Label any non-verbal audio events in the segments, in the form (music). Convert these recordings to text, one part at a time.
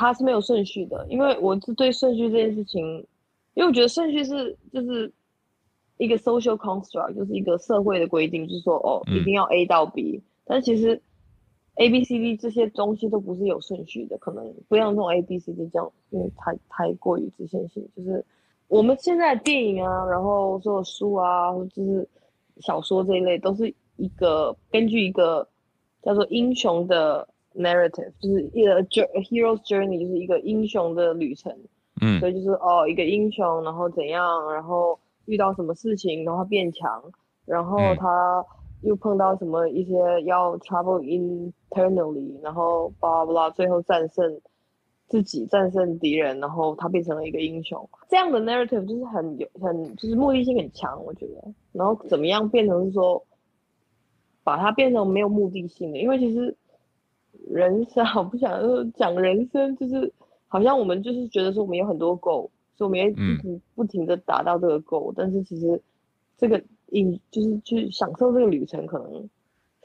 它是没有顺序的，因为我是对顺序这件事情，因为我觉得顺序是就是一个 social construct，就是一个社会的规定，就是说哦，一定要 A 到 B，但其实 A B C D 这些东西都不是有顺序的，可能不要用 A B C D 这样，因为太太过于直线性。就是我们现在的电影啊，然后所有书啊，或者是小说这一类，都是一个根据一个叫做英雄的。Narrative 就是一个 hero's journey，就是一个英雄的旅程。嗯，所以就是哦，一个英雄，然后怎样，然后遇到什么事情，然后变强，然后他又碰到什么一些要 travel internally，然后 blah blah，最后战胜自己，战胜敌人，然后他变成了一个英雄。这样的 narrative 就是很有很就是目的性很强，我觉得。然后怎么样变成是说，把它变成没有目的性的，因为其实。人生，(laughs) 我不想讲人生，就是好像我们就是觉得说我们有很多 goal，所以我们也一直不停的达到这个 goal，但是其实这个影就是去享受这个旅程，可能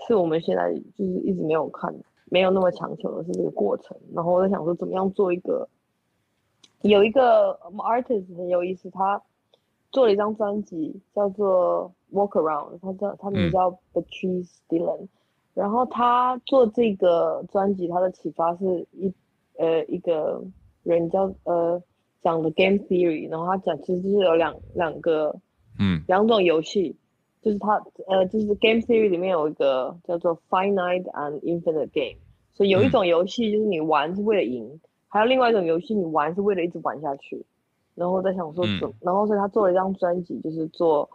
是我们现在就是一直没有看，没有那么强求的是这个过程。然后我在想说，怎么样做一个有一个 artist 很有意思，他做了一张专辑叫做 Walk Around，他叫他名叫 Patrice Dillon。然后他做这个专辑，他的启发是一呃一个人叫呃讲的 game theory，然后他讲其实就是有两两个嗯。两种游戏，就是他呃就是 game theory 里面有一个叫做 finite and infinite game，所以有一种游戏就是你玩是为了赢，还有另外一种游戏你玩是为了一直玩下去，然后我在想说怎，然后所以他做了一张专辑，就是做。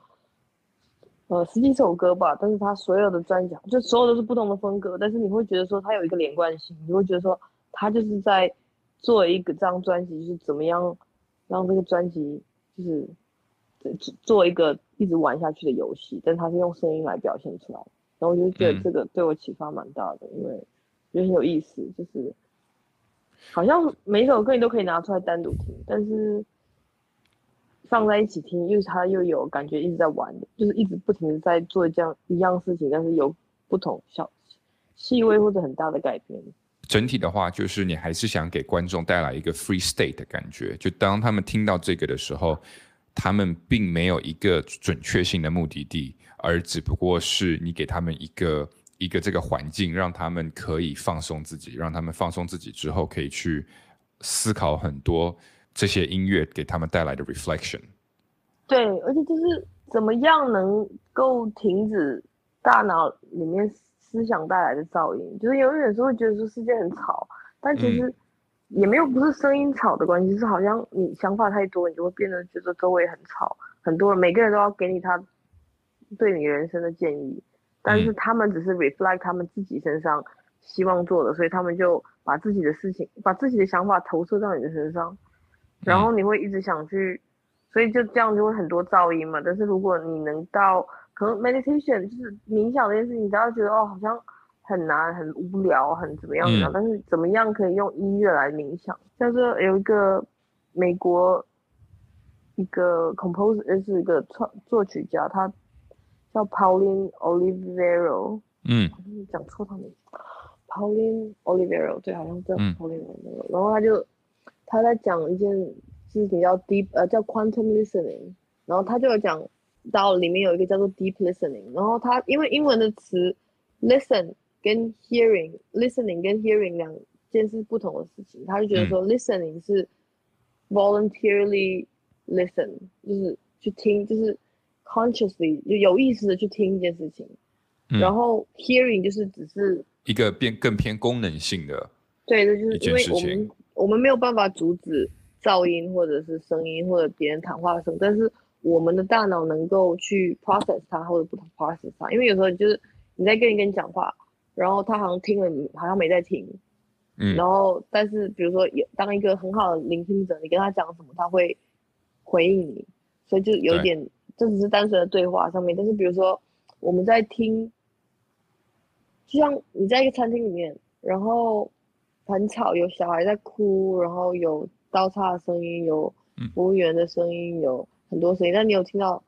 呃，十几首歌吧，但是他所有的专辑就所有都是不同的风格，但是你会觉得说他有一个连贯性，你会觉得说他就是在做一个这张专辑，是怎么样让这个专辑就是做一个一直玩下去的游戏，但他是用声音来表现出来，然后我就觉得这个对我启发蛮大的，因为觉得很有意思，就是好像每首歌你都可以拿出来单独听，但是。放在一起听，因为他又有感觉一直在玩，就是一直不停的在做这样一样事情，但是有不同小细微或者很大的改变。整体的话，就是你还是想给观众带来一个 free state 的感觉，就当他们听到这个的时候，他们并没有一个准确性的目的地，而只不过是你给他们一个一个这个环境，让他们可以放松自己，让他们放松自己之后，可以去思考很多。这些音乐给他们带来的 reflection，对，而且就是怎么样能够停止大脑里面思想带来的噪音？就是有有时候会觉得说世界很吵，但其实也没有不是声音吵的关系，是好像你想法太多，你就会变得觉得周围很吵，很多人每个人都要给你他对你人生的建议，但是他们只是 reflect 他们自己身上希望做的，所以他们就把自己的事情、把自己的想法投射到你的身上。然后你会一直想去，所以就这样就会很多噪音嘛。但是如果你能到，可能 meditation 就是冥想这件事情，你不要觉得哦好像很难、很无聊、很怎么样怎么样。但是怎么样可以用音乐来冥想？像是有一个美国一个 composer 是一个创作曲家，他叫 Pauline Olivero。嗯，讲错他名字，Pauline Olivero，对，好像叫 Pauline Olivero。然后他就。他在讲一件事情叫 deep，呃，叫 quantum listening，然后他就有讲到里面有一个叫做 deep listening，然后他因为英文的词 listen 跟 hearing，listening 跟 hearing 两件事不同的事情，他就觉得说 listening 是 voluntarily listen，就是去听，就是 consciously 就有意识的去听一件事情，然后 hearing 就是只是一个变更偏功能性的，对，这就是因为我们。我们没有办法阻止噪音或者是声音或者别人谈话声，但是我们的大脑能够去 process 它或者不 process 它，因为有时候就是你在跟一个人讲话，然后他好像听了你好像没在听，嗯，然后但是比如说有当一个很好的聆听者，你跟他讲什么他会回应你，所以就有一点这只是单纯的对话上面，但是比如说我们在听，就像你在一个餐厅里面，然后。很吵，有小孩在哭，然后有刀叉的声音，有服务员的声音，有很多声音。但你有听到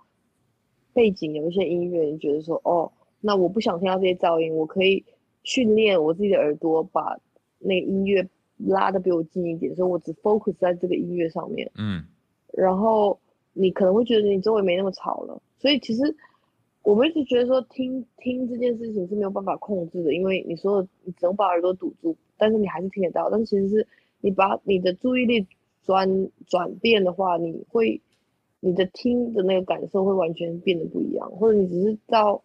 背景有一些音乐，你觉得说，哦，那我不想听到这些噪音，我可以训练我自己的耳朵，把那音乐拉的比我近一点，所以我只 focus 在这个音乐上面。嗯然后你可能会觉得你周围没那么吵了，所以其实我们一直觉得说听听这件事情是没有办法控制的，因为你说你只能把耳朵堵住，但是你还是听得到。但是其实是你把你的注意力转转变的话，你会你的听的那个感受会完全变得不一样，或者你只是到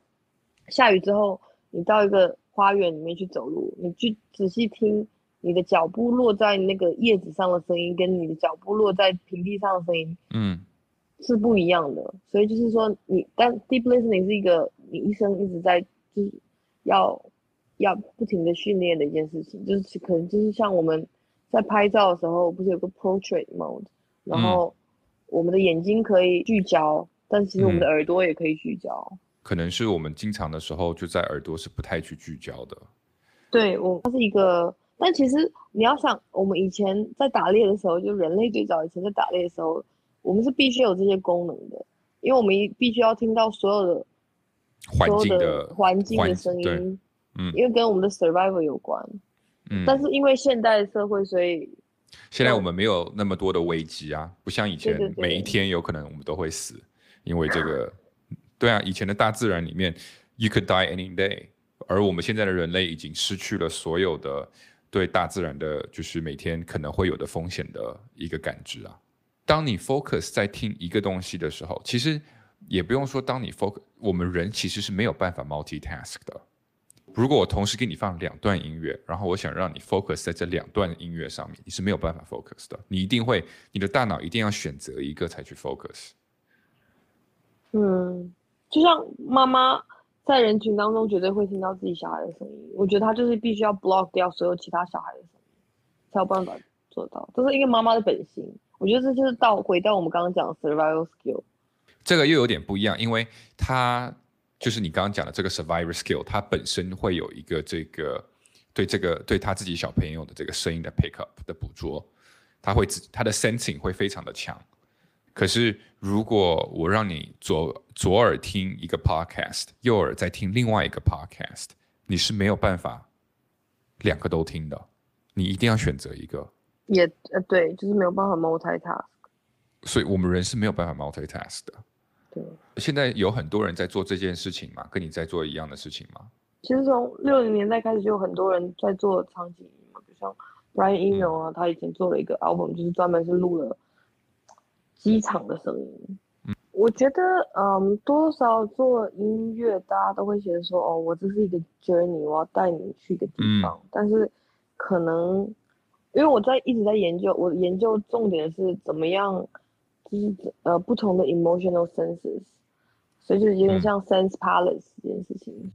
下雨之后，你到一个花园里面去走路，你去仔细听。你的脚步落在那个叶子上的声音，跟你的脚步落在平地上的声音，嗯是不一样的。所以就是说你，但 deep listening 是一个你一生一直在就是要要不停的训练的一件事情，就是可能就是像我们在拍照的时候，不是有个 portrait mode，然后我们的眼睛可以聚焦，但其实我们的耳朵也可以聚焦。可能是我们经常的时候就在耳朵是不太去聚焦的。对我，它是一个。但其实你要想，我们以前在打猎的时候，就人类最早以前在打猎的时候，我们是必须有这些功能的，因为我们必须要听到所有的环境的环境的声音，嗯，因为跟我们的 survival 有关，嗯。但是因为现代社会，所以现在我们没有那么多的危机啊，不像以前每一天有可能我们都会死，因为这个，(laughs) 对啊，以前的大自然里面，you could die any day，而我们现在的人类已经失去了所有的。对大自然的，就是每天可能会有的风险的一个感知啊。当你 focus 在听一个东西的时候，其实也不用说，当你 focus，我们人其实是没有办法 multitask 的。如果我同时给你放两段音乐，然后我想让你 focus 在这两段音乐上面，你是没有办法 focus 的。你一定会，你的大脑一定要选择一个才去 focus。嗯，就像妈妈。在人群当中，绝对会听到自己小孩的声音。我觉得她就是必须要 block 掉所有其他小孩的声音，才有办法做到。这是一个妈妈的本性。我觉得这就是到回到我们刚刚讲的 survival skill。这个又有点不一样，因为它就是你刚刚讲的这个 survivor skill，它本身会有一个这个对这个对他自己小朋友的这个声音的 pick up 的捕捉，他会自他的 sensing 会非常的强。可是，如果我让你左左耳听一个 podcast，右耳在听另外一个 podcast，你是没有办法两个都听的，你一定要选择一个。也呃对，就是没有办法 multitask。所以我们人是没有办法 multitask 的。对。现在有很多人在做这件事情嘛，跟你在做一样的事情吗？其实从六零年代开始就有很多人在做场景音嘛，比如像 Brian Eno 啊，他以前做了一个 album，就是专门是录了。机场的声音，我觉得，嗯，多少做音乐，大家都会觉得说，哦，我这是一个 journey，我要带你去一个地方。但是，可能，因为我在一直在研究，我研究重点是怎么样，就是呃不同的 emotional senses，所以就有点像 sense palace 这件事情。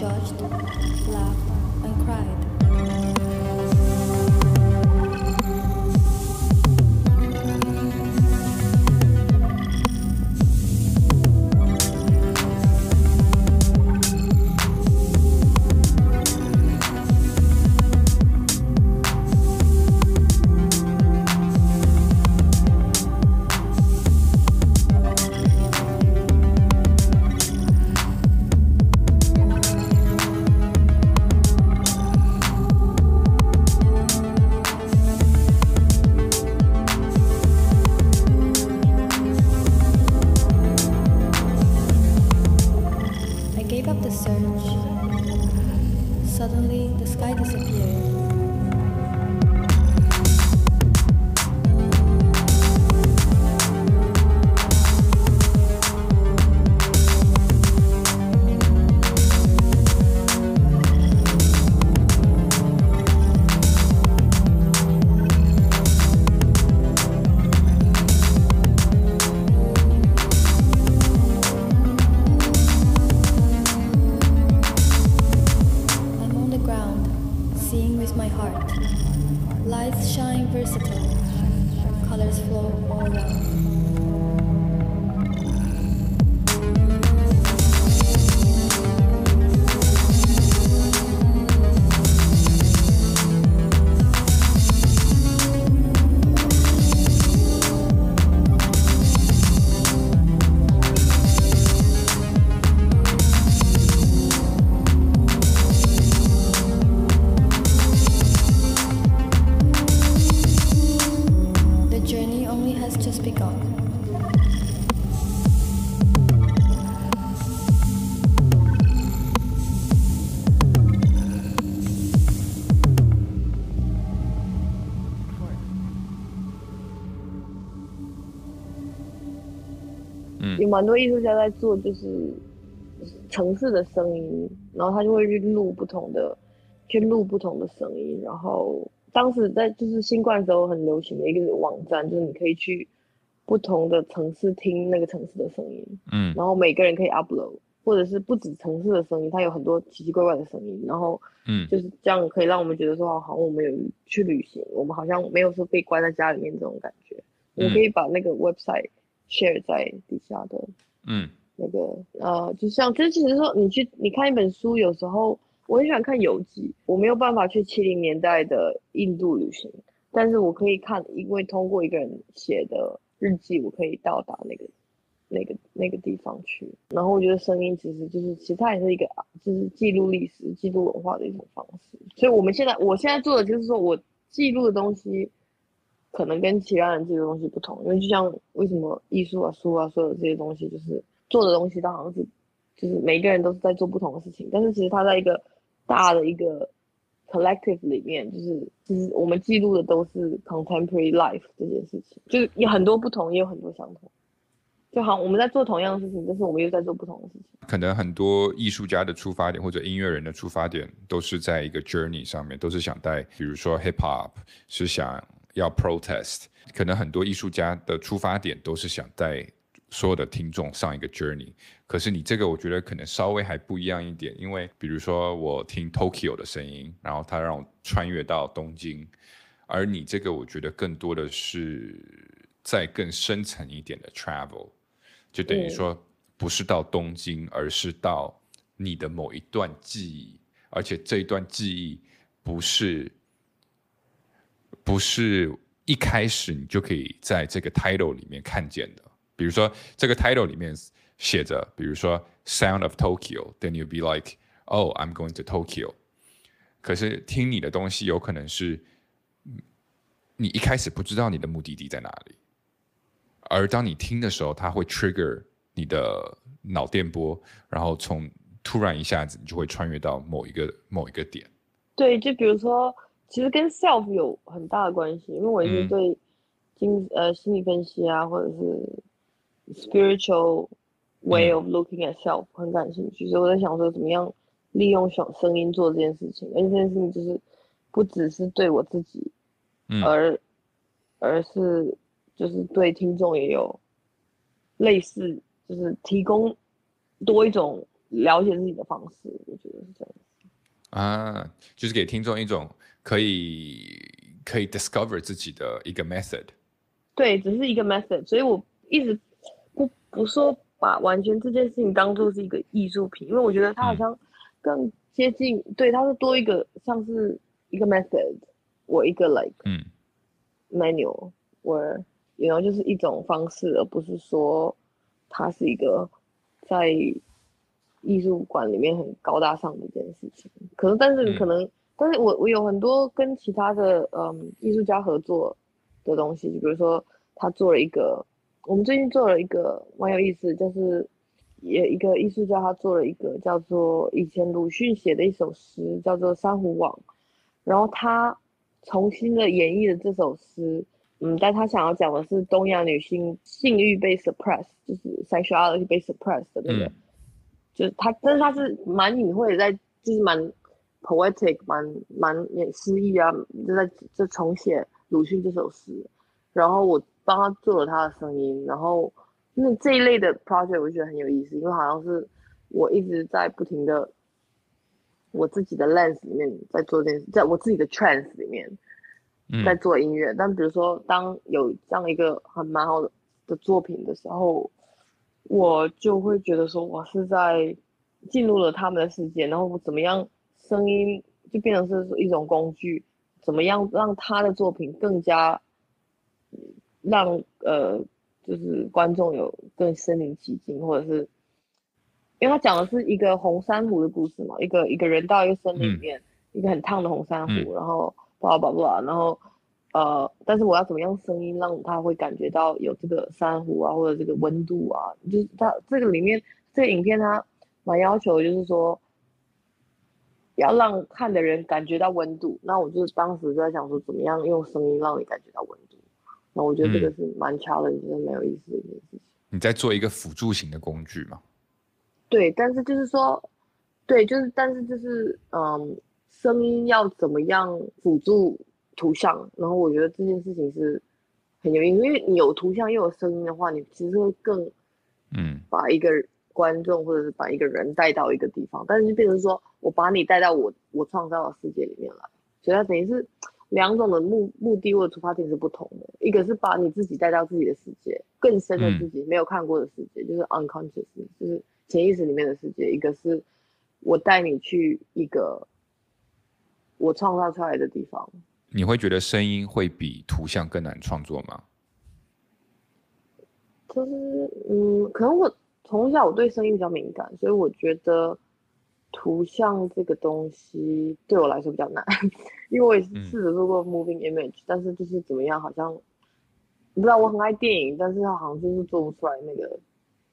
judged, laughed, and cried. 蛮多艺术家在做，就是城市的声音，然后他就会去录不同的，去录不同的声音。然后当时在就是新冠的时候很流行的一个网站，就是你可以去不同的城市听那个城市的声音，嗯然后每个人可以 upload，或者是不止城市的声音，它有很多奇奇怪怪的声音，然后嗯就是这样可以让我们觉得说，好像我们有去旅行，我们好像没有说被关在家里面这种感觉。我可以把那个 website share 在底下的嗯那个呃，就像这其实说你去你看一本书，有时候我很喜欢看游记，我没有办法去七零年代的印度旅行，但是我可以看，因为通过一个人写的日记，我可以到达那个那个那个地方去。然后我觉得声音其实就是，其实它也是一个就是记录历史、记录文化的一种方式。所以我们现在我现在做的就是说我记录的东西。可能跟其他人记录的东西不同，因为就像为什么艺术啊、书啊，所有这些东西，就是做的东西，它好像是，就是每个人都是在做不同的事情，但是其实它在一个大的一个 collective 里面，就是就是我们记录的都是 contemporary life 这件事情，就是有很多不同，也有很多相同。就好像我们在做同样的事情，但是我们又在做不同的事情。可能很多艺术家的出发点或者音乐人的出发点都是在一个 journey 上面，都是想带，比如说 hip hop 是想要 protest，可能很多艺术家的出发点都是想带所有的听众上一个 journey。可是你这个我觉得可能稍微还不一样一点，因为比如说我听 Tokyo 的声音，然后它让我穿越到东京，而你这个我觉得更多的是在更深层一点的 travel，就等于说不是到东京，而是到你的某一段记忆，而且这一段记忆不是不是一开始你就可以在这个 title 里面看见的。比如说这个 title 里面写着，比如说 Sound of Tokyo，then you'll be like, oh, I'm going to Tokyo。可是听你的东西有可能是，你一开始不知道你的目的地在哪里，而当你听的时候，它会 trigger 你的脑电波，然后从突然一下子你就会穿越到某一个某一个点。对，就比如说，其实跟 self 有很大的关系，因为我一直嗯。对精、呃心理分析啊，或者是 spiritual way 嗯。of looking at self 很感兴趣，所以我在想说，怎么样利用小声音做这件事情，而且这件事情就是不只是对我自己，嗯。而而是就是对听众也有类似，就是提供多一种了解自己的方式，我觉得是这样。啊，就是给听众一种可以可以 discover 自己的一个 method。对，只是一个 method，所以我一直不不说把完全这件事情当做是一个艺术品，因为我觉得它好嗯像更接近，对，它是多一个像是一个 method，我一个 like 嗯 manual，我 you know 就是一种方式，而不是说它是一个在艺术馆里面很高大上的一件事情。可能，但是嗯可能，但是我我有很多跟其他的嗯艺术家合作的东西，就比如说他做了一个，我们最近做了一个蛮有意思，就是也一个艺术家他做了一个叫做以前鲁迅写的一首诗，叫做《珊瑚网》，然后他重新的演绎了这首诗。嗯，但他想要讲的是东亚女性性欲被 suppress，就是 sexuality 被 suppress 的那个，嗯就是他，但是他是蛮隐晦的在，就是蛮 poetic，蛮蛮也诗意啊，就在就重写鲁迅这首诗，然后我帮他做了他的声音，然后那这一类的 project 我就觉得很有意思，因为好像是我一直在不停的我自己的 lens 里面在做这件事，在我自己的 trance 里面，嗯在做音乐。但比如说，当有这样一个很蛮好的的作品的时候，我就会觉得说，我是在进入了他们的世界，然后我怎么样，声音就变成是一种工具，怎么样让他的作品更加嗯让呃，就是观众有更身临其境，或者是因为他讲的是一个红珊瑚的故事嘛，一个一个人到一个森林里嗯。面，一个很烫的红珊瑚，嗯。然后叭叭叭，然后呃，但是我要怎么样声音让他会感觉到有这个珊瑚啊，或者这个温度啊，就是他这个里面这个影片它蛮要求就是说。要让看的人感觉到温度，那我就当时就在想说，怎么样用声音让你感觉到温度。那我觉得这个嗯是蛮 challenge 的，蛮有意思的一件事情。你在做一个辅助型的工具嘛？对，但是就是说，对，就是但是就是嗯，声音要怎么样辅助图像？然后我觉得这件事情是很有意思，因为你有图像又有声音的话，你其实会更嗯把一个观众或者是把一个人带到一个地方，但是就变成说我把你带到我我创造的世界里面来，所以它等于是两种的目目的或者出发点是不同的，一个是把你自己带到自己的世界，更深的自己、没有看过的世界，就是 unconscious，就是潜意识里面的世界；一个是我带你去一个我创造出来的地方。你会觉得声音会比图像更难创作吗？就是嗯，可能我从小我对声音比较敏感，所以我觉得图像这个东西对我来说比较难，(laughs) 因为我也是嗯试着做过 moving image，、但是就是怎么样，好像不知道我很爱电影，但是它好像就是做不出来那个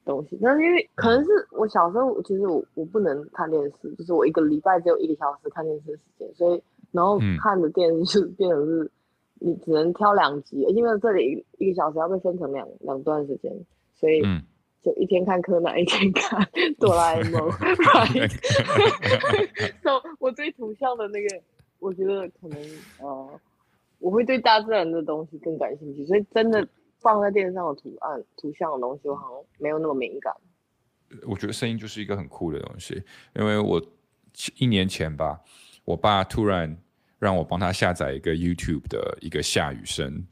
东西。但是因为可能是我小时候，其实我我不能看电视，就是我一个礼拜只有一个小时看电视的时间，所以然后嗯看的电视就变成是。你只能挑两集，因为这里一一个小时要被分成两两段时间，所以嗯，就一天看柯南，一天看 (laughs) 哆啦 A 梦，(laughs) right？so (laughs) 我对图像的那个，我觉得可能呃，我会对大自然的东西更感兴趣，所以真的放在电视上的图案、图像的东西，我好像没有那么敏感。我觉得声音就是一个很酷的东西，因为我一年前吧，我爸突然让我帮他下载一个 YouTube 的一个下雨声，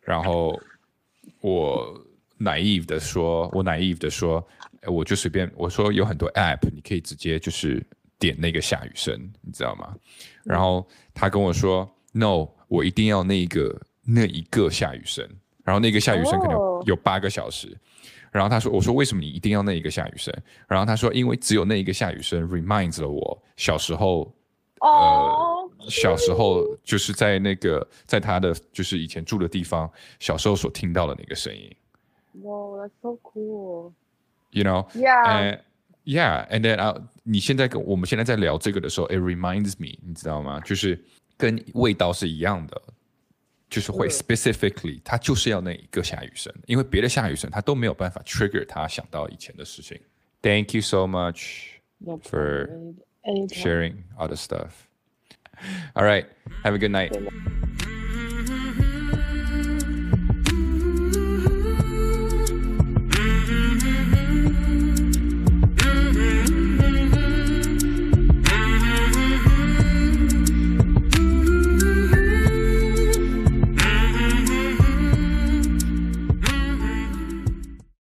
然后我 naive 的说，我 naive 的说，哎我就随便我说有很多 app，你可以直接就是点那个下雨声，你知道吗？然后他跟我说，no，我一定要那一个那一个下雨声，然后那个下雨声可能有八个小时。然后他说：“我说为什么你一定要那一个下雨声？”然后他说：“因为只有那一个下雨声 reminds 了我小时候，哦，小时候就是在那个在他的就是以前住的地方，小时候所听到的那个声音。哇，that's so cool。You know, Yeah，and yeah, and then 啊，你现在跟我们现在在聊这个的时候，it reminds me，你知道吗？就是跟味道是一样的，就是会嗯 specifically，它就是要那一个下雨声，因为别的下雨声它都没有办法 trigger 他想到以前的事情。Thank you so much for. Anytime. sharing all the stuff. All right, have a good night.